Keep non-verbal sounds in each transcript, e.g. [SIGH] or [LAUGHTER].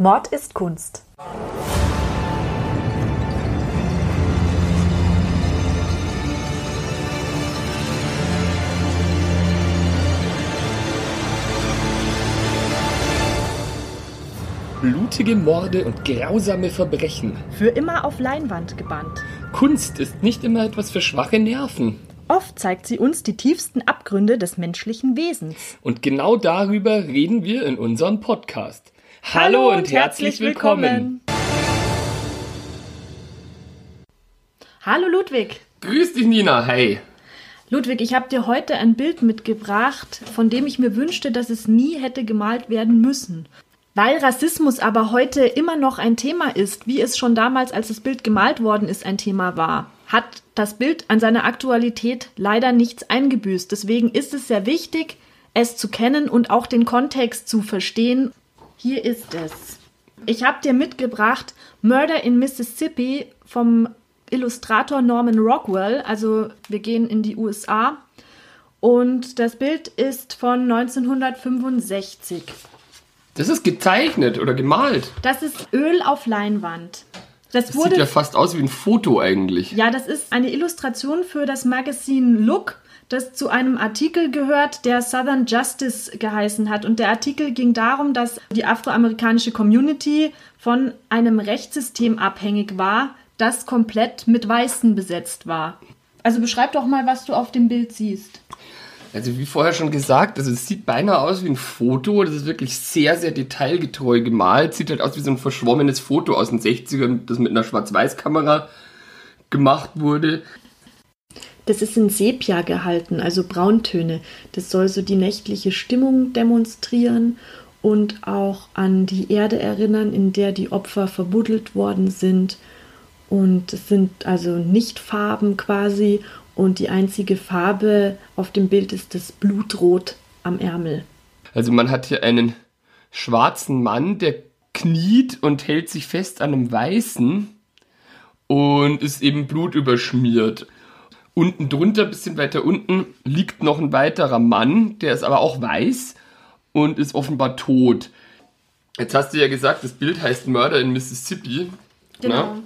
Mord ist Kunst. Blutige Morde und grausame Verbrechen. Für immer auf Leinwand gebannt. Kunst ist nicht immer etwas für schwache Nerven. Oft zeigt sie uns die tiefsten Abgründe des menschlichen Wesens. Und genau darüber reden wir in unserem Podcast. Hallo, und herzlich willkommen. Hallo Ludwig. Grüß dich, Nina. Hey. Ludwig, ich habe dir heute ein Bild mitgebracht, von dem ich mir wünschte, dass es nie hätte gemalt werden müssen. Weil Rassismus aber heute immer noch ein Thema ist, wie es schon damals, als das Bild gemalt worden ist, ein Thema war, hat das Bild an seiner Aktualität leider nichts eingebüßt. Deswegen ist es sehr wichtig, es zu kennen und auch den Kontext zu verstehen. Hier ist es. Ich habe dir mitgebracht Murder in Mississippi vom Illustrator Norman Rockwell. Also wir gehen in die USA. Und das Bild ist von 1965. Das ist gezeichnet oder gemalt. Das ist Öl auf Leinwand. Das, das sieht ja fast aus wie ein Foto eigentlich. Ja, das ist eine Illustration für das Magazin Look, das zu einem Artikel gehört, der Southern Justice geheißen hat. Und der Artikel ging darum, dass die afroamerikanische Community von einem Rechtssystem abhängig war, das komplett mit Weißen besetzt war. Also beschreib doch mal, was du auf dem Bild siehst. Also wie vorher schon gesagt, also es sieht beinahe aus wie ein Foto. Das ist wirklich sehr, sehr detailgetreu gemalt. Sieht halt aus wie so ein verschwommenes Foto aus den 60ern, das mit einer Schwarz-Weiß-Kamera gemacht wurde. Das ist in Sepia gehalten, also Brauntöne. Das soll so die nächtliche Stimmung demonstrieren und auch an die Erde erinnern, in der die Opfer verbuddelt worden sind. Und es sind also nicht Farben quasi und die einzige Farbe auf dem Bild ist das Blutrot am Ärmel. Also man hat hier einen schwarzen Mann, der kniet und hält sich fest an einem weißen und ist eben blutüberschmiert. Unten drunter, ein bisschen weiter unten, liegt noch ein weiterer Mann, der ist aber auch weiß und ist offenbar tot. Jetzt hast du ja gesagt, das Bild heißt Murder in Mississippi. Genau. Ne?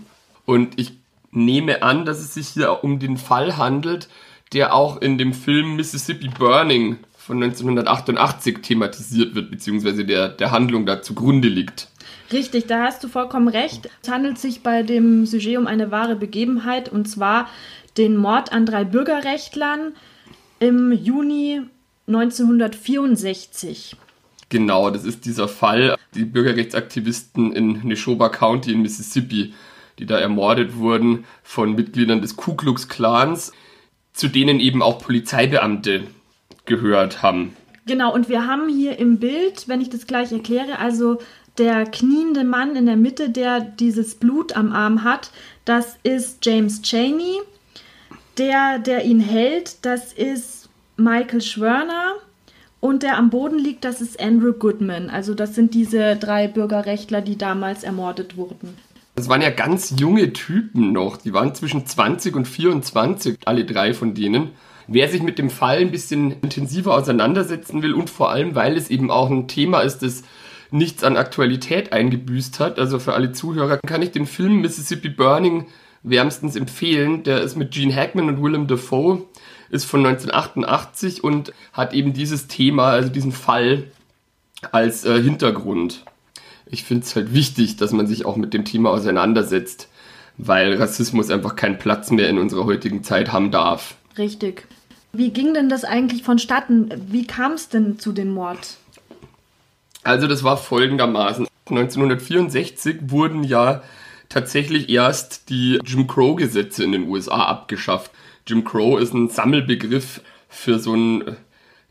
Und ich nehme an, dass es sich hier um den Fall handelt, der auch in dem Film Mississippi Burning von 1988 thematisiert wird, beziehungsweise der, der Handlung da zugrunde liegt. Richtig, da hast du vollkommen recht. Es handelt sich bei dem Sujet um eine wahre Begebenheit und zwar den Mord an drei Bürgerrechtlern im Juni 1964. Genau, das ist dieser Fall. Die Bürgerrechtsaktivisten in Neshoba County in Mississippi die da ermordet wurden von Mitgliedern des Ku Klux Klans, zu denen eben auch Polizeibeamte gehört haben. Genau, und wir haben hier im Bild, wenn ich das gleich erkläre, also der kniende Mann in der Mitte, der dieses Blut am Arm hat, das ist James Cheney. Der, der ihn hält, das ist Michael Schwörner. Und der am Boden liegt, das ist Andrew Goodman. Also das sind diese drei Bürgerrechtler, die damals ermordet wurden. Das waren ja ganz junge Typen noch. Die waren zwischen 20 und 24, alle drei von denen. Wer sich mit dem Fall ein bisschen intensiver auseinandersetzen will und vor allem, weil es eben auch ein Thema ist, das nichts an Aktualität eingebüßt hat, also für alle Zuhörer, kann ich den Film Mississippi Burning wärmstens empfehlen. Der ist mit Gene Hackman und Willem Dafoe, ist von 1988 und hat eben dieses Thema, also diesen Fall als äh, Hintergrund ich finde es halt wichtig, dass man sich auch mit dem Thema auseinandersetzt, weil Rassismus einfach keinen Platz mehr in unserer heutigen Zeit haben darf. Richtig. Wie ging denn das eigentlich vonstatten? Wie kam es denn zu dem Mord? Also das war folgendermaßen. 1964 wurden ja tatsächlich erst die Jim Crow-Gesetze in den USA abgeschafft. Jim Crow ist ein Sammelbegriff für so ein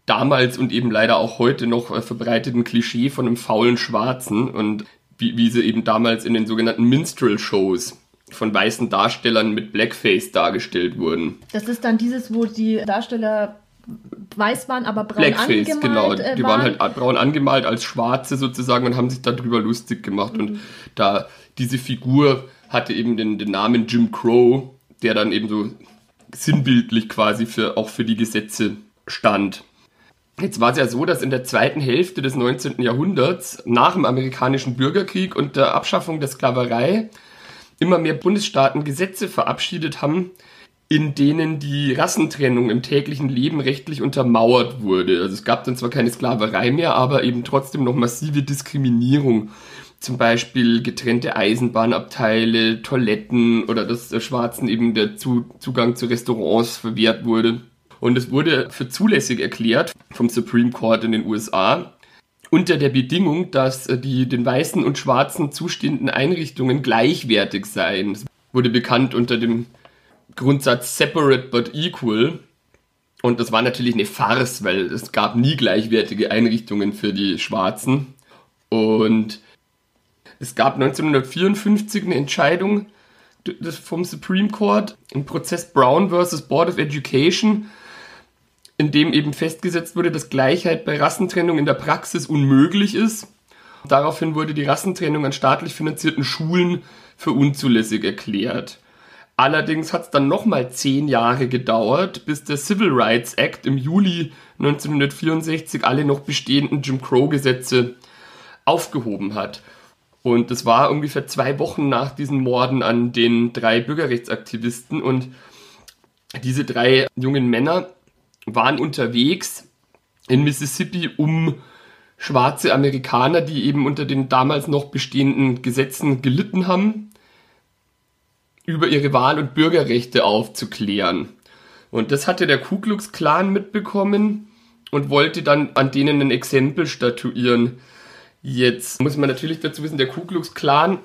damals und eben leider auch heute noch äh, verbreiteten Klischee von einem faulen Schwarzen und wie, wie sie eben damals in den sogenannten Minstrel-Shows von weißen Darstellern mit Blackface dargestellt wurden. Das ist dann dieses, wo die Darsteller weiß waren, aber braun Blackface, angemalt genau. Äh, die waren. waren halt braun angemalt als Schwarze sozusagen und haben sich darüber lustig gemacht. Mhm. Und da diese Figur hatte eben den, den Namen Jim Crow, der dann eben so sinnbildlich quasi für, auch für die Gesetze stand. Jetzt war es ja so, dass in der zweiten Hälfte des 19. Jahrhunderts, nach dem amerikanischen Bürgerkrieg und der Abschaffung der Sklaverei, immer mehr Bundesstaaten Gesetze verabschiedet haben, in denen die Rassentrennung im täglichen Leben rechtlich untermauert wurde. Also es gab dann zwar keine Sklaverei mehr, aber eben trotzdem noch massive Diskriminierung. Zum Beispiel getrennte Eisenbahnabteile, Toiletten oder dass der Schwarzen eben der Zugang zu Restaurants verwehrt wurde. Und es wurde für zulässig erklärt vom Supreme Court in den USA unter der Bedingung, dass äh, die den weißen und schwarzen zustehenden Einrichtungen gleichwertig seien. Es wurde bekannt unter dem Grundsatz separate but equal. Und das war natürlich eine Farce, weil es gab nie gleichwertige Einrichtungen für die Schwarzen. Und es gab 1954 eine Entscheidung vom Supreme Court im Prozess Brown vs. Board of Education, in dem eben festgesetzt wurde, dass Gleichheit bei Rassentrennung in der Praxis unmöglich ist. Daraufhin wurde die Rassentrennung an staatlich finanzierten Schulen für unzulässig erklärt. Allerdings hat es dann nochmal zehn Jahre gedauert, bis der Civil Rights Act im Juli 1964 alle noch bestehenden Jim Crow-Gesetze aufgehoben hat. Und das war ungefähr zwei Wochen nach diesen Morden an den drei Bürgerrechtsaktivisten. Und diese drei jungen Männer waren unterwegs in Mississippi, um schwarze Amerikaner, die eben unter den damals noch bestehenden Gesetzen gelitten haben, über ihre Wahl- und Bürgerrechte aufzuklären. Und das hatte der Ku Klux Klan mitbekommen und wollte dann an denen ein Exempel statuieren. Jetzt muss man natürlich dazu wissen, der Ku Klux Klan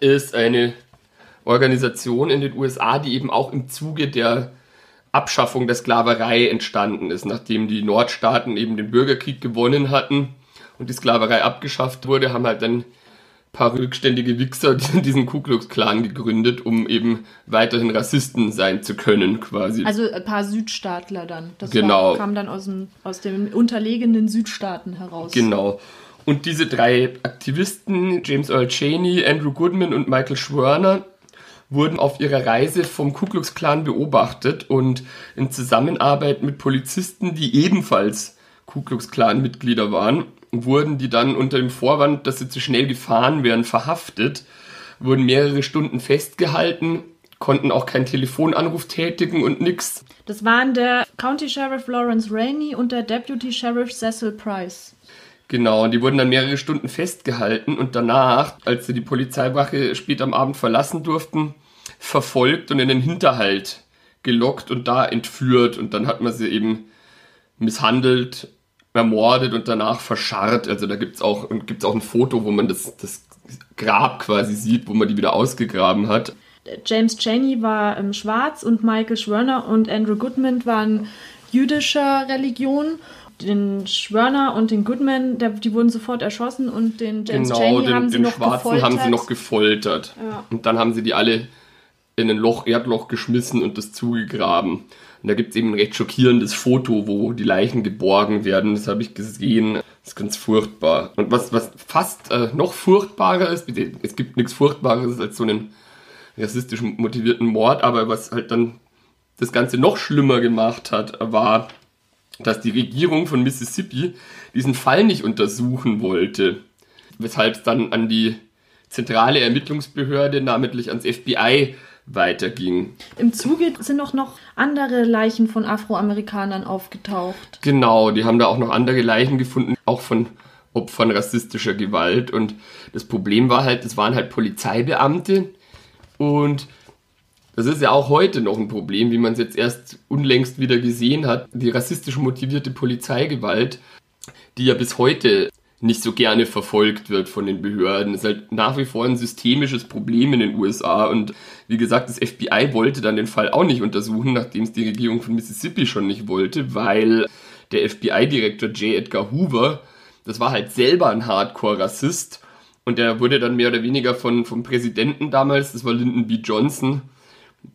ist eine Organisation in den USA, die eben auch im Zuge der Abschaffung der Sklaverei entstanden ist, nachdem die Nordstaaten eben den Bürgerkrieg gewonnen hatten und die Sklaverei abgeschafft wurde, haben halt dann ein paar rückständige Wichser [LAUGHS] diesen Ku Klux Klan gegründet, um eben weiterhin Rassisten sein zu können, quasi. Also ein paar Südstaatler dann. Das genau. War, kam dann aus, dem, aus den unterlegenen Südstaaten heraus. Genau. Und diese drei Aktivisten, James Earl Cheney, Andrew Goodman und Michael Schwerner, wurden auf ihrer Reise vom Ku Klux Klan beobachtet und in Zusammenarbeit mit Polizisten, die ebenfalls Ku Klux Klan Mitglieder waren, wurden die dann unter dem Vorwand, dass sie zu schnell gefahren wären, verhaftet, wurden mehrere Stunden festgehalten, konnten auch keinen Telefonanruf tätigen und nix. Das waren der County Sheriff Lawrence Rainey und der Deputy Sheriff Cecil Price. Genau, und die wurden dann mehrere Stunden festgehalten und danach, als sie die Polizeiwache spät am Abend verlassen durften, verfolgt und in den Hinterhalt gelockt und da entführt und dann hat man sie eben misshandelt, ermordet und danach verscharrt. Also da gibt es auch, gibt's auch ein Foto, wo man das, das Grab quasi sieht, wo man die wieder ausgegraben hat. James Cheney war ähm, schwarz und Michael Schwerner und Andrew Goodman waren jüdischer Religion den Schwörner und den Goodman, der, die wurden sofort erschossen und den James genau, Cheney den, haben sie den noch Schwarzen gefoltert. haben sie noch gefoltert. Ja. Und dann haben sie die alle in ein Loch, Erdloch geschmissen und das zugegraben. Und da gibt es eben ein recht schockierendes Foto, wo die Leichen geborgen werden. Das habe ich gesehen. Das ist ganz furchtbar. Und was, was fast äh, noch furchtbarer ist, es gibt nichts Furchtbares als so einen rassistisch motivierten Mord, aber was halt dann das Ganze noch schlimmer gemacht hat, war, dass die Regierung von Mississippi diesen Fall nicht untersuchen wollte, weshalb es dann an die zentrale Ermittlungsbehörde, namentlich ans FBI, weiterging. Im Zuge sind auch noch andere Leichen von Afroamerikanern aufgetaucht. Genau, die haben da auch noch andere Leichen gefunden, auch von Opfern rassistischer Gewalt. Und das Problem war halt, das waren halt Polizeibeamte und das ist ja auch heute noch ein Problem, wie man es jetzt erst unlängst wieder gesehen hat. Die rassistisch motivierte Polizeigewalt, die ja bis heute nicht so gerne verfolgt wird von den Behörden, ist halt nach wie vor ein systemisches Problem in den USA. Und wie gesagt, das FBI wollte dann den Fall auch nicht untersuchen, nachdem es die Regierung von Mississippi schon nicht wollte, weil der FBI-Direktor J. Edgar Hoover, das war halt selber ein Hardcore-Rassist. Und der wurde dann mehr oder weniger von, vom Präsidenten damals, das war Lyndon B. Johnson,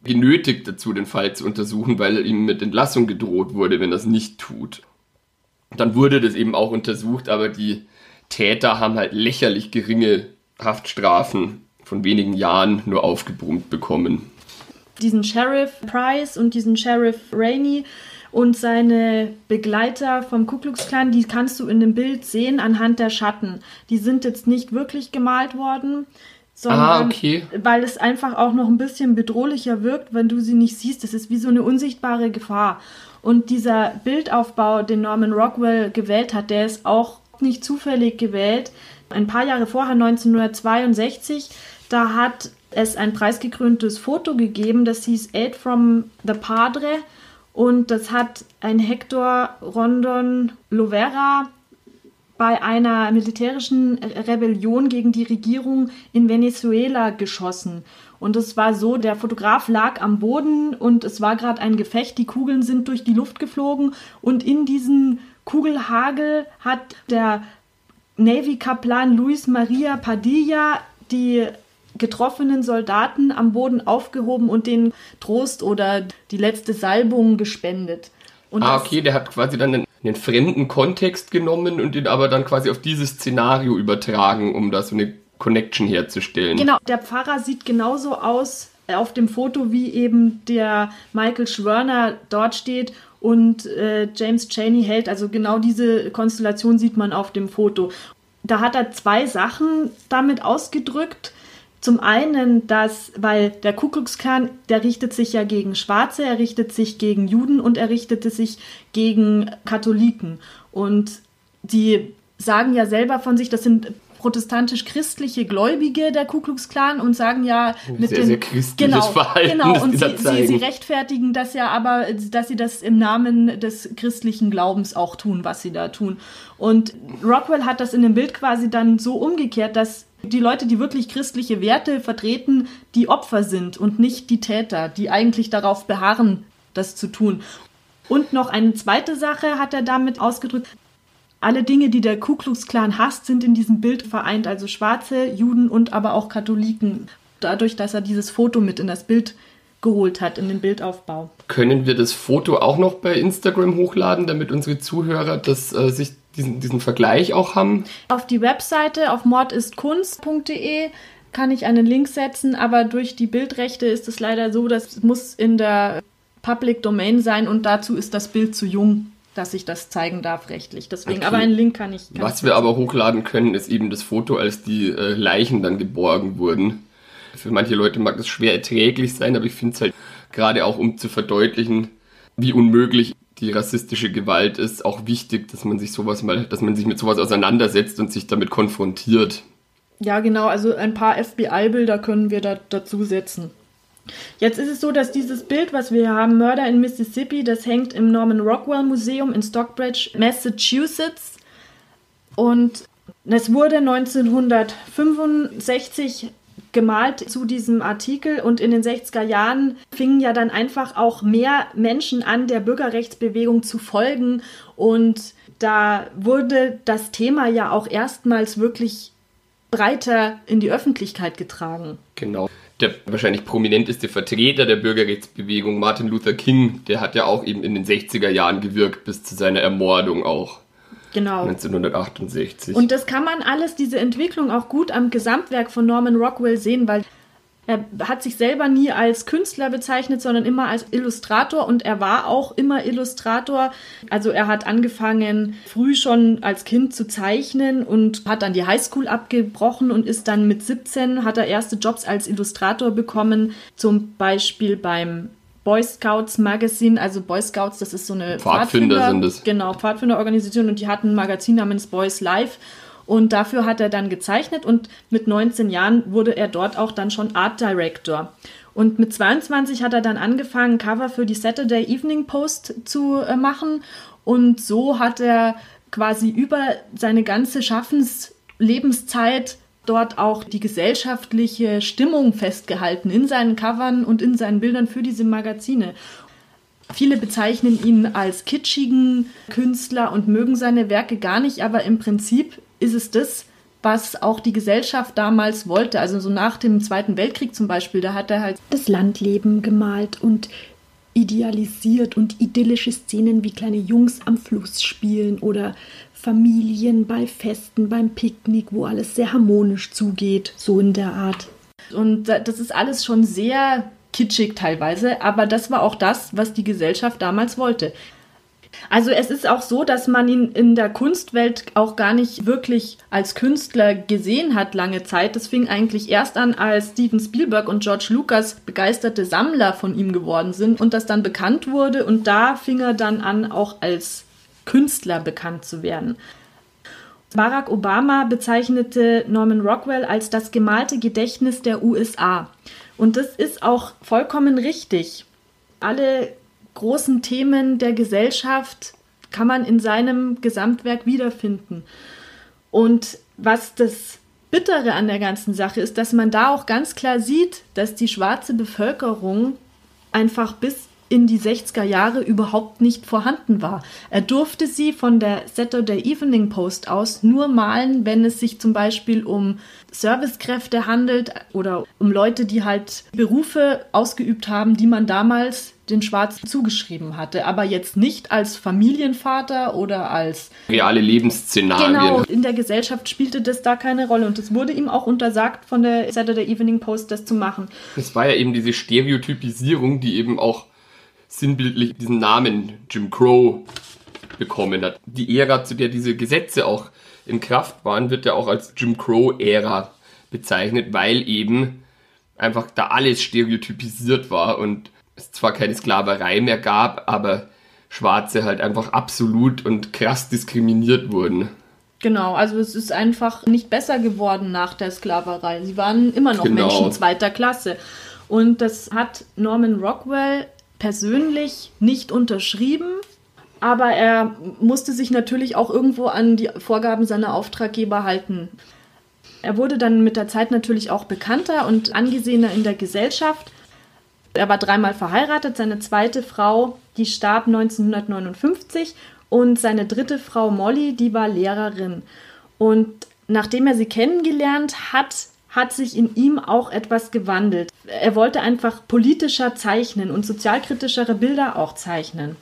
genötigt dazu, den Fall zu untersuchen, weil ihm mit Entlassung gedroht wurde, wenn er es nicht tut. Dann wurde das eben auch untersucht, aber die Täter haben halt lächerlich geringe Haftstrafen von wenigen Jahren nur aufgebrummt bekommen. Diesen Sheriff Price und diesen Sheriff Rainey Und seine Begleiter vom Ku Klux Klan, die kannst du in dem Bild sehen anhand der Schatten. Die sind jetzt nicht wirklich gemalt worden, sondern Ah, okay. weil es einfach auch noch ein bisschen bedrohlicher wirkt, wenn du sie nicht siehst. Das ist wie so eine unsichtbare Gefahr. Und dieser Bildaufbau, den Norman Rockwell gewählt hat, der ist auch nicht zufällig gewählt. Ein paar Jahre vorher, 1962, da hat es ein preisgekröntes Foto gegeben, das hieß Aid from the Padre. Und das hat ein Hector Rondon Lovera bei einer militärischen Rebellion gegen die Regierung in Venezuela geschossen. Und es war so, der Fotograf lag am Boden und es war gerade ein Gefecht, die Kugeln sind durch die Luft geflogen und in diesen Kugelhagel hat der Navy-Kaplan Luis Maria Padilla die getroffenen Soldaten am Boden aufgehoben und den Trost oder die letzte Salbung gespendet. Und Ah, okay, der hat quasi dann einen, einen fremden Kontext genommen und ihn aber dann quasi auf dieses Szenario übertragen, um da so eine Connection herzustellen. Genau, der Pfarrer sieht genauso aus auf dem Foto, wie eben der Michael Schwörner dort steht und äh, James Cheney hält. Also genau diese Konstellation sieht man auf dem Foto. Da hat er zwei Sachen damit ausgedrückt. Zum einen, dass, weil der Ku Klux Klan, der richtet sich ja gegen Schwarze, er richtet sich gegen Juden und er richtete sich gegen Katholiken. Und die sagen ja selber von sich, das sind protestantisch-christliche Gläubige der Ku Klux Klan und sagen ja mit Sehr, den sehr christliches genau, Verhalten, genau und sie, sie, sie rechtfertigen das ja aber, dass sie das im Namen des christlichen Glaubens auch tun, was sie da tun. Und Rockwell hat das in dem Bild quasi dann so umgekehrt, dass die Leute, die wirklich christliche Werte vertreten, die Opfer sind und nicht die Täter, die eigentlich darauf beharren, das zu tun. Und noch eine zweite Sache hat er damit ausgedrückt. Alle Dinge, die der Ku Klux Klan hasst, sind in diesem Bild vereint. Also Schwarze, Juden und aber auch Katholiken. Dadurch, dass er dieses Foto mit in das Bild geholt hat, in den Bildaufbau. Können wir das Foto auch noch bei Instagram hochladen, damit unsere Zuhörer das, äh, sich diesen, diesen Vergleich auch haben? Auf die Webseite auf mordistkunst.de kann ich einen Link setzen, aber durch die Bildrechte ist es leider so, das muss in der Public Domain sein und dazu ist das Bild zu jung, dass ich das zeigen darf rechtlich. Deswegen, Okay. aber einen Link kann ich. Kann Was ich wir aber hochladen können, ist eben das Foto, als die äh, Leichen dann geborgen wurden. Für manche Leute mag das schwer erträglich sein, aber ich finde es halt gerade auch, um zu verdeutlichen, wie unmöglich die rassistische Gewalt ist, auch wichtig, dass man sich sowas mal, dass man sich mit sowas auseinandersetzt und sich damit konfrontiert. Ja, genau. Also ein paar FBI-Bilder können wir da dazu setzen. Jetzt ist es so, dass dieses Bild, was wir haben, Murder in Mississippi, das hängt im Norman Rockwell Museum in Stockbridge, Massachusetts. Und es wurde 1965 gemalt zu diesem Artikel und in den 60er Jahren fingen ja dann einfach auch mehr Menschen an, der Bürgerrechtsbewegung zu folgen und da wurde das Thema ja auch erstmals wirklich breiter in die Öffentlichkeit getragen. Genau. Der wahrscheinlich prominenteste Vertreter der Bürgerrechtsbewegung, Martin Luther King, der hat ja auch eben in den 60er Jahren gewirkt, bis zu seiner Ermordung auch. Genau. 1968. Und das kann man alles, diese Entwicklung auch gut am Gesamtwerk von Norman Rockwell sehen, weil er hat sich selber nie als Künstler bezeichnet, sondern immer als Illustrator. Und er war auch immer Illustrator. Also er hat angefangen früh schon als Kind zu zeichnen und hat dann die Highschool abgebrochen und ist dann mit 17 hat er erste Jobs als Illustrator bekommen, zum Beispiel beim Boy Scouts Magazine, also Boy Scouts, das ist so eine Pfadfinder sind es. Genau, Pfadfinderorganisation. Und die hatten ein Magazin namens Boys Life und dafür hat er dann gezeichnet und mit 19 Jahren wurde er dort auch dann schon Art Director. Und mit 22 hat er dann angefangen, Cover für die Saturday Evening Post zu äh, machen und so hat er quasi über seine ganze Schaffenslebenszeit dort auch die gesellschaftliche Stimmung festgehalten in seinen Covern und in seinen Bildern für diese Magazine. Viele bezeichnen ihn als kitschigen Künstler und mögen seine Werke gar nicht, aber im Prinzip ist es das, was auch die Gesellschaft damals wollte. Also so nach dem Zweiten Weltkrieg zum Beispiel, da hat er halt das Landleben gemalt und idealisiert und idyllische Szenen wie kleine Jungs am Fluss spielen oder Familien bei Festen, beim Picknick, wo alles sehr harmonisch zugeht, so in der Art. Und das ist alles schon sehr kitschig teilweise, aber das war auch das, was die Gesellschaft damals wollte. Also es ist auch so, dass man ihn in der Kunstwelt auch gar nicht wirklich als Künstler gesehen hat lange Zeit. Das fing eigentlich erst an, als Steven Spielberg und George Lucas begeisterte Sammler von ihm geworden sind und das dann bekannt wurde und da fing er dann an, auch als Künstler bekannt zu werden. Barack Obama bezeichnete Norman Rockwell als das gemalte Gedächtnis der USA. Und das ist auch vollkommen richtig. Alle großen Themen der Gesellschaft kann man in seinem Gesamtwerk wiederfinden. Und was das Bittere an der ganzen Sache ist, dass man da auch ganz klar sieht, dass die schwarze Bevölkerung einfach bis in die 60er Jahre überhaupt nicht vorhanden war. Er durfte sie von der Saturday Evening Post aus nur malen, wenn es sich zum Beispiel um Servicekräfte handelt oder um Leute, die halt Berufe ausgeübt haben, die man damals den Schwarzen zugeschrieben hatte, aber jetzt nicht als Familienvater oder als reale Lebensszenarien. Genau, in der Gesellschaft spielte das da keine Rolle und es wurde ihm auch untersagt von der Saturday Evening Post, das zu machen. Es war ja eben diese Stereotypisierung, die eben auch sinnbildlich diesen Namen Jim Crow bekommen hat. Die Ära, zu der diese Gesetze auch in Kraft waren, wird ja auch als Jim Crow-Ära bezeichnet, weil eben einfach da alles stereotypisiert war und es zwar keine Sklaverei mehr gab, aber Schwarze halt einfach absolut und krass diskriminiert wurden. Genau, also es ist einfach nicht besser geworden nach der Sklaverei. Sie waren immer noch genau. Menschen zweiter Klasse. Und das hat Norman Rockwell persönlich nicht unterschrieben, aber er musste sich natürlich auch irgendwo an die Vorgaben seiner Auftraggeber halten. Er wurde dann mit der Zeit natürlich auch bekannter und angesehener in der Gesellschaft. Er war dreimal verheiratet. Seine zweite Frau, die starb 1959 und seine dritte Frau Molly, die war Lehrerin. Und nachdem er sie kennengelernt hat, hat sich in ihm auch etwas gewandelt. Er wollte einfach politischer zeichnen und sozialkritischere Bilder auch zeichnen.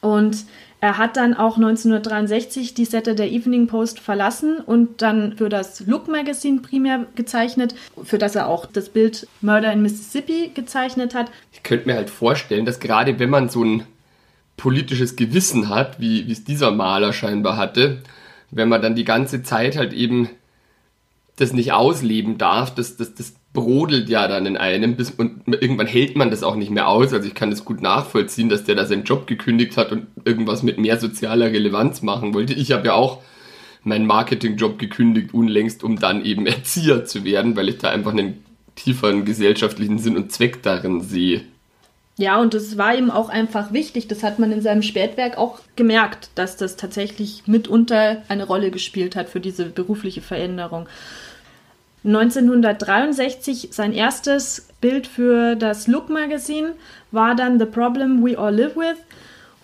Und er hat dann auch 1963 die Saturday Evening Post verlassen und dann für das Look Magazine primär gezeichnet, für das er auch das Bild Murder in Mississippi gezeichnet hat. Ich könnte mir halt vorstellen, dass gerade wenn man so ein politisches Gewissen hat, wie es dieser Maler scheinbar hatte, wenn man dann die ganze Zeit halt eben das nicht ausleben darf, das, das, das brodelt ja dann in einem bis, und irgendwann hält man das auch nicht mehr aus. Also ich kann das gut nachvollziehen, dass der da seinen Job gekündigt hat und irgendwas mit mehr sozialer Relevanz machen wollte. Ich habe ja auch meinen Marketingjob gekündigt unlängst, um dann eben Erzieher zu werden, weil ich da einfach einen tieferen gesellschaftlichen Sinn und Zweck darin sehe. Ja, und das war ihm auch einfach wichtig. Das hat man in seinem Spätwerk auch gemerkt, dass das tatsächlich mitunter eine Rolle gespielt hat für diese berufliche Veränderung. 1963 sein erstes Bild für das Look Magazine war dann The Problem We All Live With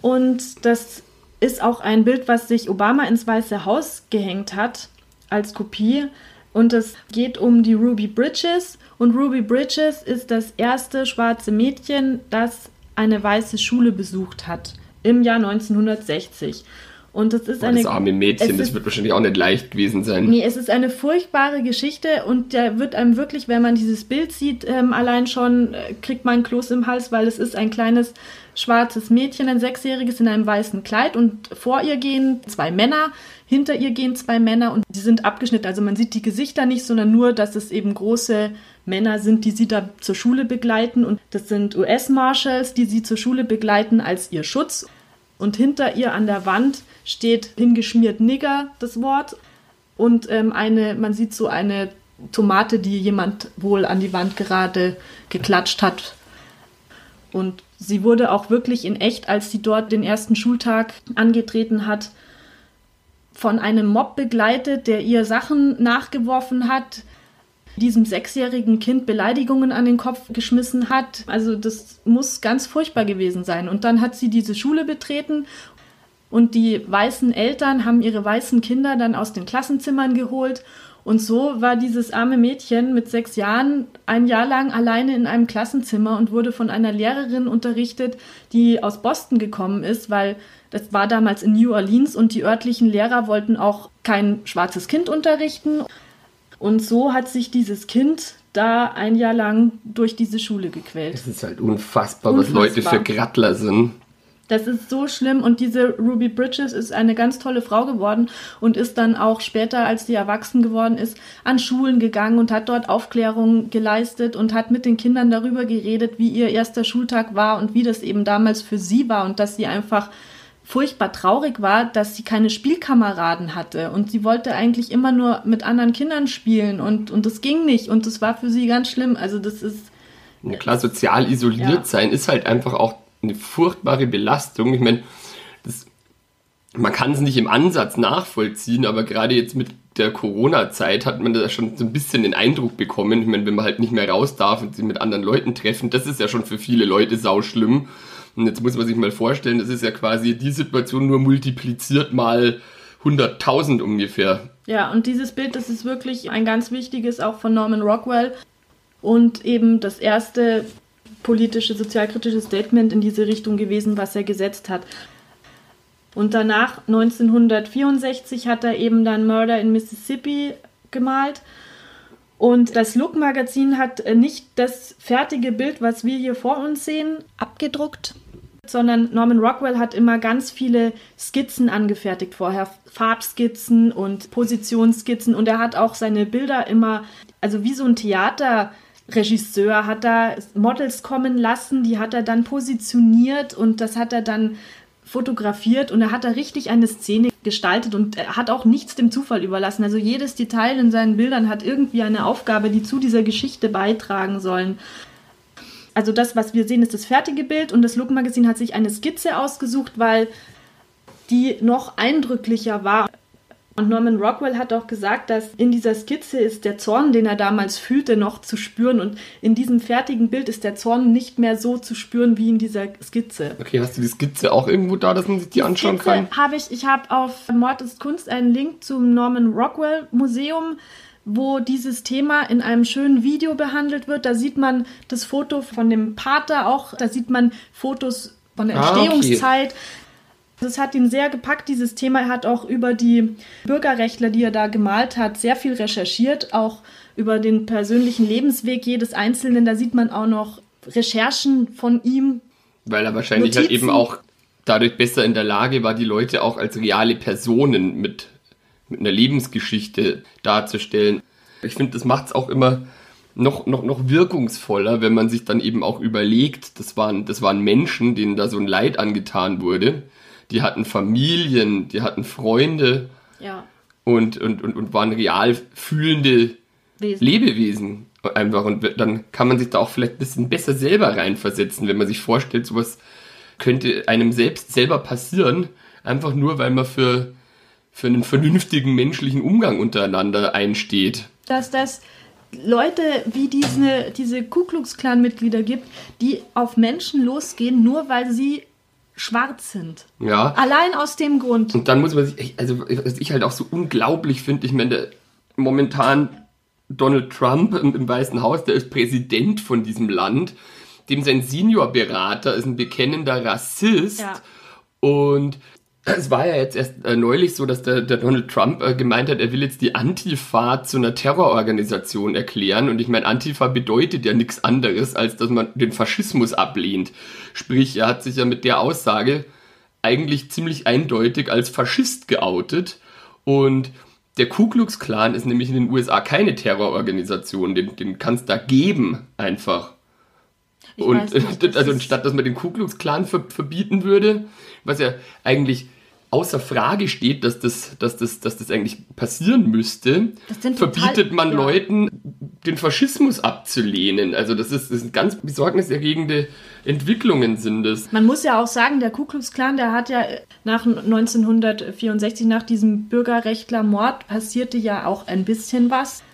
und das ist auch ein Bild, was sich Obama ins Weiße Haus gehängt hat als Kopie und es geht um die Ruby Bridges und Ruby Bridges ist das erste schwarze Mädchen, das eine weiße Schule besucht hat im Jahr 1960. Und das ist Boah, eine. Das arme Mädchen, das wird wahrscheinlich auch nicht leicht gewesen sein. Nee, es ist eine furchtbare Geschichte und der wird einem wirklich, wenn man dieses Bild sieht, ähm, allein schon äh, kriegt man ein Kloß im Hals, weil es ist ein kleines schwarzes Mädchen, ein sechsjähriges in einem weißen Kleid und vor ihr gehen zwei Männer, hinter ihr gehen zwei Männer und die sind abgeschnitten. Also man sieht die Gesichter nicht, sondern nur, dass es eben große Männer sind, die sie da zur Schule begleiten und das sind US-Marshals, die sie zur Schule begleiten als ihr Schutz. Und hinter ihr an der Wand steht hingeschmiert Nigger, das Wort. Und ähm, eine, man sieht so eine Tomate, die jemand wohl an die Wand gerade geklatscht hat. Und sie wurde auch wirklich in echt, als sie dort den ersten Schultag angetreten hat, von einem Mob begleitet, der ihr Sachen nachgeworfen hat, diesem sechsjährigen Kind Beleidigungen an den Kopf geschmissen hat. Also das muss ganz furchtbar gewesen sein. Und dann hat sie diese Schule betreten und die weißen Eltern haben ihre weißen Kinder dann aus den Klassenzimmern geholt. Und so war dieses arme Mädchen mit sechs Jahren ein Jahr lang alleine in einem Klassenzimmer und wurde von einer Lehrerin unterrichtet, die aus Boston gekommen ist, weil das war damals in New Orleans und die örtlichen Lehrer wollten auch kein schwarzes Kind unterrichten. Und so hat sich dieses Kind da ein Jahr lang durch diese Schule gequält. Das ist halt unfassbar, unfassbar. was Leute für Grattler sind. Das ist so schlimm und diese Ruby Bridges ist eine ganz tolle Frau geworden und ist dann auch später, als sie erwachsen geworden ist, an Schulen gegangen und hat dort Aufklärung geleistet und hat mit den Kindern darüber geredet, wie ihr erster Schultag war und wie das eben damals für sie war und dass sie einfach furchtbar traurig war, dass sie keine Spielkameraden hatte und sie wollte eigentlich immer nur mit anderen Kindern spielen und, und das ging nicht und das war für sie ganz schlimm. Also das ist... Ja, klar, sozial isoliert ja. sein ist halt einfach auch eine furchtbare Belastung. Ich meine, das, man kann es nicht im Ansatz nachvollziehen, aber gerade jetzt mit der Corona-Zeit hat man da schon so ein bisschen den Eindruck bekommen. Ich meine, wenn man halt nicht mehr raus darf und sich mit anderen Leuten treffen, das ist ja schon für viele Leute sauschlimm. Und jetzt muss man sich mal vorstellen, das ist ja quasi die Situation nur multipliziert mal 100.000 ungefähr. Ja, und dieses Bild, das ist wirklich ein ganz wichtiges, auch von Norman Rockwell. Und eben das erste politische, sozialkritische Statement in diese Richtung gewesen, was er gesetzt hat. Und danach, 1964, hat er eben dann Murder in Mississippi gemalt. Und das Look-Magazin hat äh, nicht das fertige Bild, was wir hier vor uns sehen, abgedruckt, sondern Norman Rockwell hat immer ganz viele Skizzen angefertigt vorher, Farbskizzen und Positionsskizzen. Und er hat auch seine Bilder immer, also wie so ein Theater, Regisseur hat da Models kommen lassen, die hat er dann positioniert und das hat er dann fotografiert und er hat da richtig eine Szene gestaltet und er hat auch nichts dem Zufall überlassen. Also jedes Detail in seinen Bildern hat irgendwie eine Aufgabe, die zu dieser Geschichte beitragen sollen. Also das, was wir sehen, ist das fertige Bild und das Look Magazine hat sich eine Skizze ausgesucht, weil die noch eindrücklicher war. Und Norman Rockwell hat auch gesagt, dass in dieser Skizze ist der Zorn, den er damals fühlte, noch zu spüren. Und in diesem fertigen Bild ist der Zorn nicht mehr so zu spüren wie in dieser Skizze. Okay, hast du die Skizze auch irgendwo da, dass man sich die, die anschauen Skizze kann? Habe ich. Ich habe auf Mord ist Kunst einen Link zum Norman Rockwell Museum wo dieses Thema in einem schönen Video behandelt wird. Da sieht man das Foto von dem Pater auch, da sieht man Fotos von der Entstehungszeit. Ah, okay. Das hat ihn sehr gepackt, dieses Thema. Er hat auch über die Bürgerrechtler, die er da gemalt hat, sehr viel recherchiert, auch über den persönlichen Lebensweg jedes Einzelnen. Da sieht man auch noch Recherchen von ihm. Weil er wahrscheinlich Notizen. halt eben auch dadurch besser in der Lage war, die Leute auch als reale Personen mit, mit einer Lebensgeschichte darzustellen. Ich finde, das macht es auch immer noch, noch, noch wirkungsvoller, wenn man sich dann eben auch überlegt, das waren, das waren Menschen, denen da so ein Leid angetan wurde die hatten Familien, die hatten Freunde ja. und, und, und, und waren real fühlende Wesen. Lebewesen einfach. Und dann kann man sich da auch vielleicht ein bisschen besser selber reinversetzen, wenn man sich vorstellt, sowas könnte einem selbst selber passieren, einfach nur, weil man für, für einen vernünftigen menschlichen Umgang untereinander einsteht. Dass das Leute wie diese, diese Ku Klux Klan Mitglieder gibt, die auf Menschen losgehen, nur weil sie schwarz sind. Ja. Allein aus dem Grund. Und dann muss man sich, also was ich halt auch so unglaublich finde, ich meine, momentan Donald Trump im, im, Weißen Haus, der ist Präsident von diesem Land, dem sein Seniorberater ist ein bekennender Rassist ja. und es war ja jetzt erst äh, neulich so, dass der, der Donald Trump äh, gemeint hat, er will jetzt die Antifa zu einer Terrororganisation erklären. Und ich meine, Antifa bedeutet ja nichts anderes, als dass man den Faschismus ablehnt. Sprich, er hat sich ja mit der Aussage eigentlich ziemlich eindeutig als Faschist geoutet. Und der Ku Klux Klan ist nämlich in den USA keine Terrororganisation. Den, den kann es da geben, einfach. Ich und nicht, [LAUGHS] also statt dass man den Ku Klux Klan verbieten würde, was ja eigentlich außer Frage steht, dass das, dass das, dass das eigentlich passieren müsste, verbietet man ja. Leuten, den Faschismus abzulehnen. Also das ist, das sind ganz besorgniserregende Entwicklungen sind es. Man muss ja auch sagen, der Ku Klux Klan, der hat ja nach 1964, nach diesem Bürgerrechtlermord, passierte ja auch ein bisschen was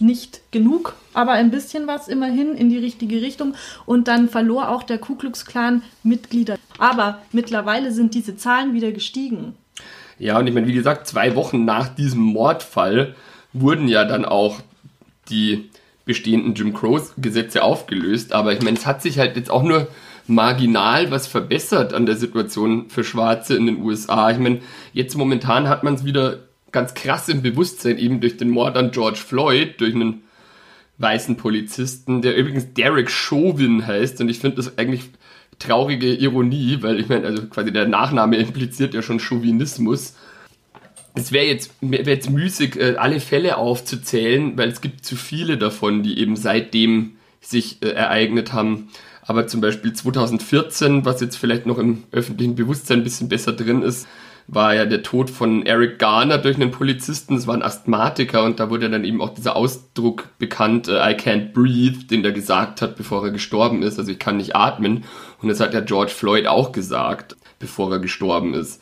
nicht genug, aber ein bisschen was immerhin in die richtige Richtung. Und dann verlor auch der Ku Klux Klan Mitglieder. Aber mittlerweile sind diese Zahlen wieder gestiegen. Ja, und ich meine, wie gesagt, zwei Wochen nach diesem Mordfall wurden ja dann auch die bestehenden Jim Crow-Gesetze aufgelöst. Aber ich meine, es hat sich halt jetzt auch nur marginal was verbessert an der Situation für Schwarze in den USA. Ich meine, jetzt momentan hat man es wieder ganz krass im Bewusstsein, eben durch den Mord an George Floyd, durch einen weißen Polizisten, der übrigens Derek Chauvin heißt. Und ich finde das eigentlich traurige Ironie, weil ich meine, also quasi der Nachname impliziert ja schon Chauvinismus. Es wäre jetzt, wär jetzt müßig, äh, alle Fälle aufzuzählen, weil es gibt zu viele davon, die eben seitdem sich äh, ereignet haben. Aber zum Beispiel 2014, was jetzt vielleicht noch im öffentlichen Bewusstsein ein bisschen besser drin ist, war ja der Tod von Eric Garner durch einen Polizisten. Das war ein Asthmatiker und da wurde dann eben auch dieser Ausdruck bekannt, äh, I can't breathe, den der gesagt hat, bevor er gestorben ist. Also ich kann nicht atmen. Und das hat ja George Floyd auch gesagt, bevor er gestorben ist.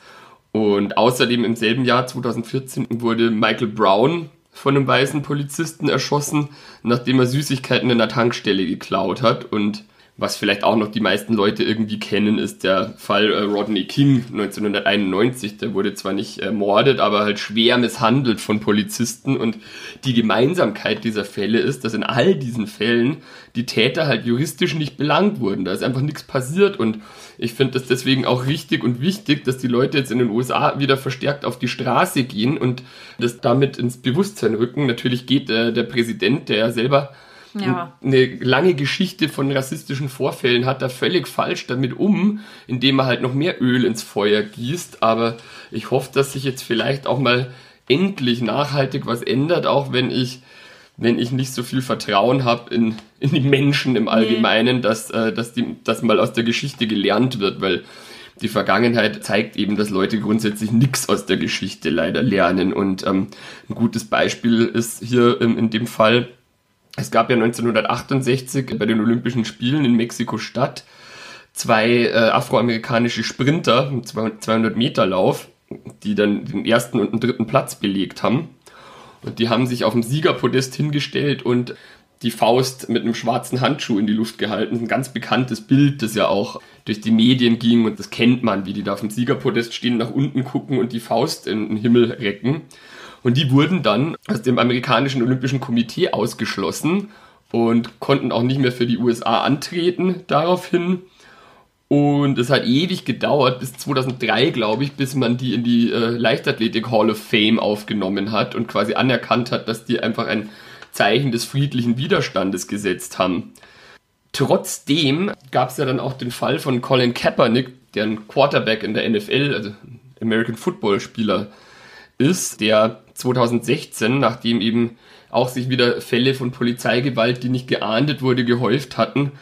Und außerdem im selben Jahr 2014 wurde Michael Brown von einem weißen Polizisten erschossen, nachdem er Süßigkeiten in der Tankstelle geklaut hat. Und was vielleicht auch noch die meisten Leute irgendwie kennen, ist der Fall äh, Rodney King 1991. Der wurde zwar nicht ermordet, aber halt schwer misshandelt von Polizisten. Und die Gemeinsamkeit dieser Fälle ist, dass in all diesen Fällen die Täter halt juristisch nicht belangt wurden. Da ist einfach nichts passiert. Und ich finde das deswegen auch richtig und wichtig, dass die Leute jetzt in den USA wieder verstärkt auf die Straße gehen und das damit ins Bewusstsein rücken. Natürlich geht äh, der Präsident, der ja selber ja. eine lange Geschichte von rassistischen Vorfällen hat, da völlig falsch damit um, indem er halt noch mehr Öl ins Feuer gießt. Aber ich hoffe, dass sich jetzt vielleicht auch mal endlich nachhaltig was ändert, auch wenn ich wenn ich nicht so viel Vertrauen habe in, in die Menschen im Allgemeinen, nee. dass, äh, dass, die, dass mal aus der Geschichte gelernt wird, weil die Vergangenheit zeigt eben, dass Leute grundsätzlich nichts aus der Geschichte leider lernen. Und ähm, ein gutes Beispiel ist hier ähm, in dem Fall es gab ja 1968 bei den Olympischen Spielen in Mexiko-Stadt zwei äh, afroamerikanische Sprinter im 200 Meter Lauf, die dann den ersten und den dritten Platz belegt haben. Und die haben sich auf dem Siegerpodest hingestellt und die Faust mit einem schwarzen Handschuh in die Luft gehalten. Ein ganz bekanntes Bild, das ja auch durch die Medien ging und das kennt man, wie die da auf dem Siegerpodest stehen, nach unten gucken und die Faust in den Himmel recken. Und die wurden dann aus dem amerikanischen Olympischen Komitee ausgeschlossen und konnten auch nicht mehr für die USA antreten daraufhin. Und es hat ewig gedauert, bis 2003, glaube ich, bis man die in die äh, Leichtathletik Hall of Fame aufgenommen hat und quasi anerkannt hat, dass die einfach ein Zeichen des friedlichen Widerstandes gesetzt haben. Trotzdem gab es ja dann auch den Fall von Colin Kaepernick, der ein Quarterback in der NFL, also American Football Spieler ist, der 2016, nachdem eben auch sich wieder Fälle von Polizeigewalt, die nicht geahndet wurde, gehäuft hatten,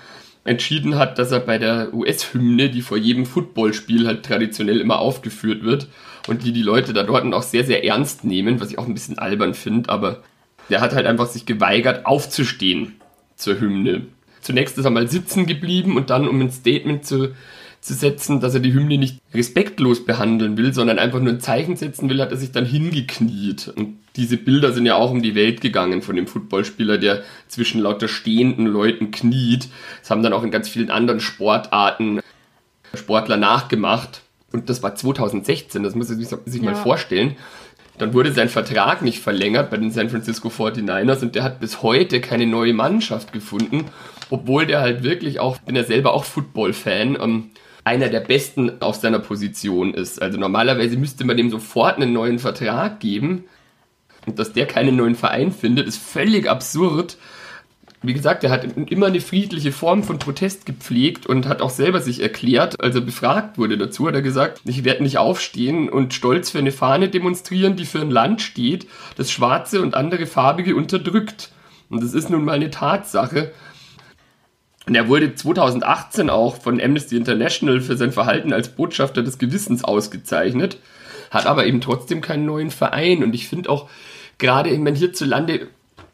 entschieden hat, dass er bei der US-Hymne, die vor jedem Footballspiel halt traditionell immer aufgeführt wird und die die Leute da dort auch sehr, sehr ernst nehmen, was ich auch ein bisschen albern finde, aber der hat halt einfach sich geweigert, aufzustehen zur Hymne. Zunächst ist er mal sitzen geblieben und dann, um ein Statement zu zu setzen, dass er die Hymne nicht respektlos behandeln will, sondern einfach nur ein Zeichen setzen will, hat er sich dann hingekniet. Und diese Bilder sind ja auch um die Welt gegangen von dem Footballspieler, der zwischen lauter stehenden Leuten kniet. Das haben dann auch in ganz vielen anderen Sportarten Sportler nachgemacht. Und das war 2016, das muss man sich ja. mal vorstellen. Dann wurde sein Vertrag nicht verlängert bei den San Francisco 49ers und der hat bis heute keine neue Mannschaft gefunden, obwohl der halt wirklich auch, bin ja selber auch Football-Fan, ähm, einer der besten auf seiner Position ist. Also normalerweise müsste man dem sofort einen neuen Vertrag geben. Und dass der keinen neuen Verein findet, ist völlig absurd. Wie gesagt, er hat immer eine friedliche Form von Protest gepflegt und hat auch selber sich erklärt, als er befragt wurde dazu, hat er gesagt, ich werde nicht aufstehen und stolz für eine Fahne demonstrieren, die für ein Land steht, das Schwarze und andere Farbige unterdrückt. Und das ist nun mal eine Tatsache. Und er wurde 2018 auch von Amnesty International für sein Verhalten als Botschafter des Gewissens ausgezeichnet, hat aber eben trotzdem keinen neuen Verein. Und ich finde auch, gerade, ich meine, hierzulande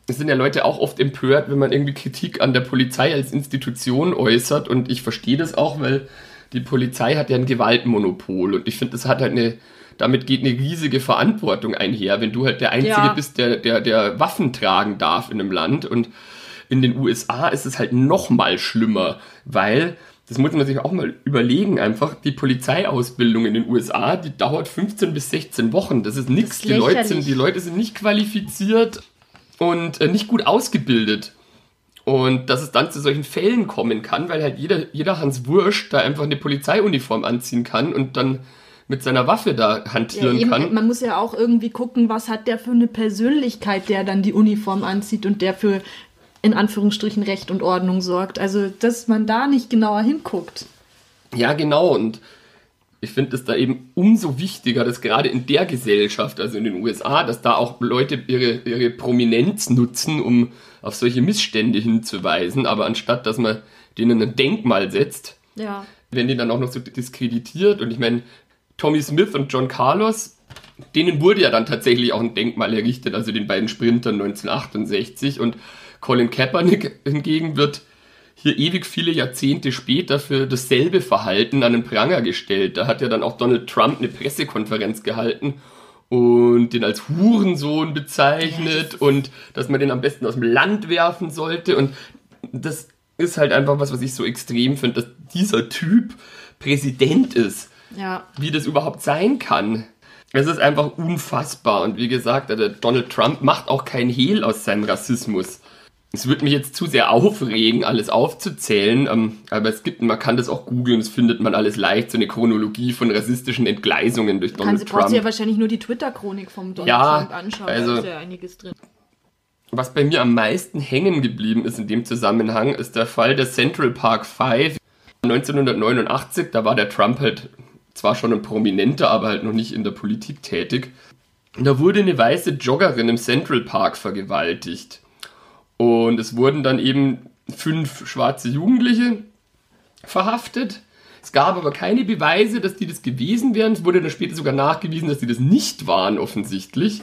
sind ja Leute auch oft empört, wenn man irgendwie Kritik an der Polizei als Institution äußert. Und ich verstehe das auch, weil die Polizei hat ja ein Gewaltmonopol. Und ich finde, das hat halt eine, damit geht eine riesige Verantwortung einher, wenn du halt der Einzige ja. bist, der, der, der Waffen tragen darf in einem Land. Und in den USA ist es halt noch mal schlimmer, weil das muss man sich auch mal überlegen, einfach die Polizeiausbildung in den USA, die dauert 15 bis 16 Wochen. Das ist nichts. Die Leute sind, die Leute sind nicht qualifiziert und äh, nicht gut ausgebildet. Und dass es dann zu solchen Fällen kommen kann, weil halt jeder, jeder Hans Wursch da einfach eine Polizeiuniform anziehen kann und dann mit seiner Waffe da hantieren ja, eben, kann. Man muss ja auch irgendwie gucken, was hat der für eine Persönlichkeit, der dann die Uniform anzieht und der für in Anführungsstrichen Recht und Ordnung sorgt. Also, dass man da nicht genauer hinguckt. Ja, genau. Und ich finde es da eben umso wichtiger, dass gerade in der Gesellschaft, also in den USA, dass da auch Leute ihre, ihre Prominenz nutzen, um auf solche Missstände hinzuweisen. Aber anstatt, dass man denen ein Denkmal setzt, Ja. werden die dann auch noch so diskreditiert. Und ich meine, Tommy Smith und John Carlos, denen wurde ja dann tatsächlich auch ein Denkmal errichtet, also den beiden Sprintern 1968. Und Colin Kaepernick hingegen wird hier ewig viele Jahrzehnte später für dasselbe Verhalten an den Pranger gestellt. Da hat ja dann auch Donald Trump eine Pressekonferenz gehalten und den als Hurensohn bezeichnet und dass man den am besten aus dem Land werfen sollte. Und das ist halt einfach was, was ich so extrem finde, dass dieser Typ Präsident ist. Ja. Wie das überhaupt sein kann. Es ist einfach unfassbar. Und wie gesagt, Donald Trump macht auch kein Hehl aus seinem Rassismus. Es würde mich jetzt zu sehr aufregen, alles aufzuzählen, ähm, aber es gibt, man kann das auch googeln, das findet man alles leicht, so eine Chronologie von rassistischen Entgleisungen durch Kann Donald braucht Trump. sie ja wahrscheinlich nur die Twitter-Chronik vom Donald Ja, Trump anschauen. also- da ist ja einiges drin. Was bei mir am meisten hängen geblieben ist in dem Zusammenhang, ist der Fall der Central Park Five. 1989, da war der Trump halt zwar schon ein Prominenter, aber halt noch nicht in der Politik tätig. Da wurde eine weiße Joggerin im Central Park vergewaltigt. Und es wurden dann eben fünf schwarze Jugendliche verhaftet. Es gab aber keine Beweise, dass die das gewesen wären. Es wurde dann später sogar nachgewiesen, dass die das nicht waren, offensichtlich.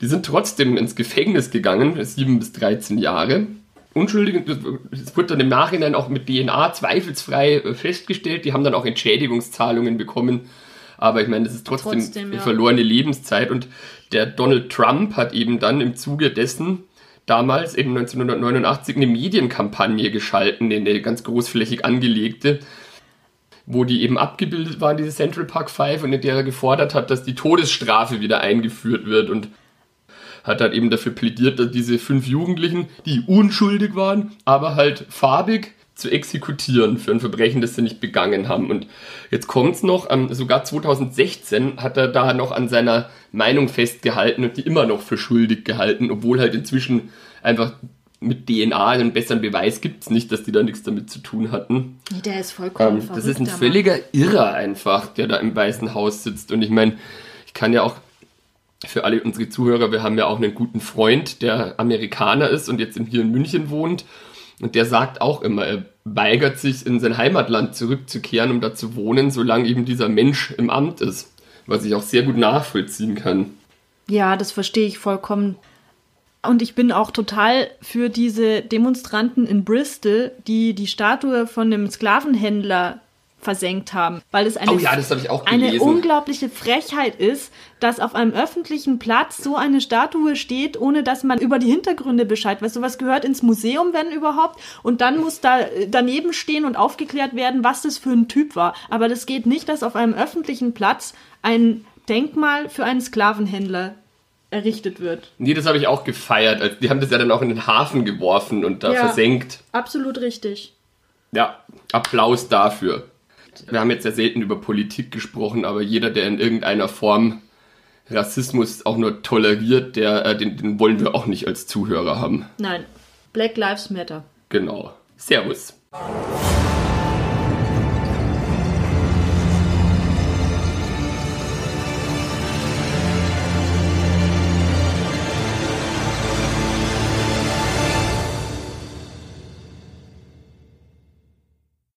Die sind trotzdem ins Gefängnis gegangen, sieben bis 13 Jahre. Unschuldige, es wurde dann im Nachhinein auch mit DNA zweifelsfrei äh, festgestellt. Die haben dann auch Entschädigungszahlungen bekommen. Aber ich meine, das ist trotzdem, Trotzdem, ja. verlorene Lebenszeit. Und der Donald Trump hat eben dann im Zuge dessen damals, eben 1989, eine Medienkampagne geschalten, eine ganz großflächig angelegte, wo die eben abgebildet waren, diese Central Park Five, und in der er gefordert hat, dass die Todesstrafe wieder eingeführt wird und hat dann eben dafür plädiert, dass diese fünf Jugendlichen, die unschuldig waren, aber halt farbig zu exekutieren für ein Verbrechen, das sie nicht begangen haben. Und jetzt kommt's noch, ähm, sogar 2016 hat er da noch an seiner Meinung festgehalten und die immer noch für schuldig gehalten, obwohl halt inzwischen einfach mit DNA einen besseren Beweis gibt's nicht, dass die da nichts damit zu tun hatten. Nee, der ist vollkommen Ähm, das ist ein völliger Irrer einfach, der da im Weißen Haus sitzt. Und ich meine, ich kann ja auch für alle unsere Zuhörer, wir haben ja auch einen guten Freund, der Amerikaner ist und jetzt hier in München wohnt. Und der sagt auch immer, er weigert sich, in sein Heimatland zurückzukehren, um da zu wohnen, solange eben dieser Mensch im Amt ist. Was ich auch sehr gut nachvollziehen kann. Ja, das verstehe ich vollkommen. Und ich bin auch total für diese Demonstranten in Bristol, die die Statue von einem Sklavenhändler versenkt haben, weil es eine, Oh ja, eine unglaubliche Frechheit ist, dass auf einem öffentlichen Platz so eine Statue steht, ohne dass man über die Hintergründe Bescheid weiß. Sowas gehört ins Museum, wenn überhaupt, und dann muss da äh, daneben stehen und aufgeklärt werden, was das für ein Typ war. Aber das geht nicht, dass auf einem öffentlichen Platz ein Denkmal für einen Sklavenhändler errichtet wird. Nee, das habe ich auch gefeiert. Also, Die haben das ja dann auch in den Hafen geworfen und da Ja. versenkt. Absolut richtig. Ja, Applaus dafür. Wir haben jetzt ja selten über Politik gesprochen, aber jeder, der in irgendeiner Form Rassismus auch nur toleriert, der, äh, den, den wollen wir auch nicht als Zuhörer haben. Nein, Black Lives Matter. Genau. Servus.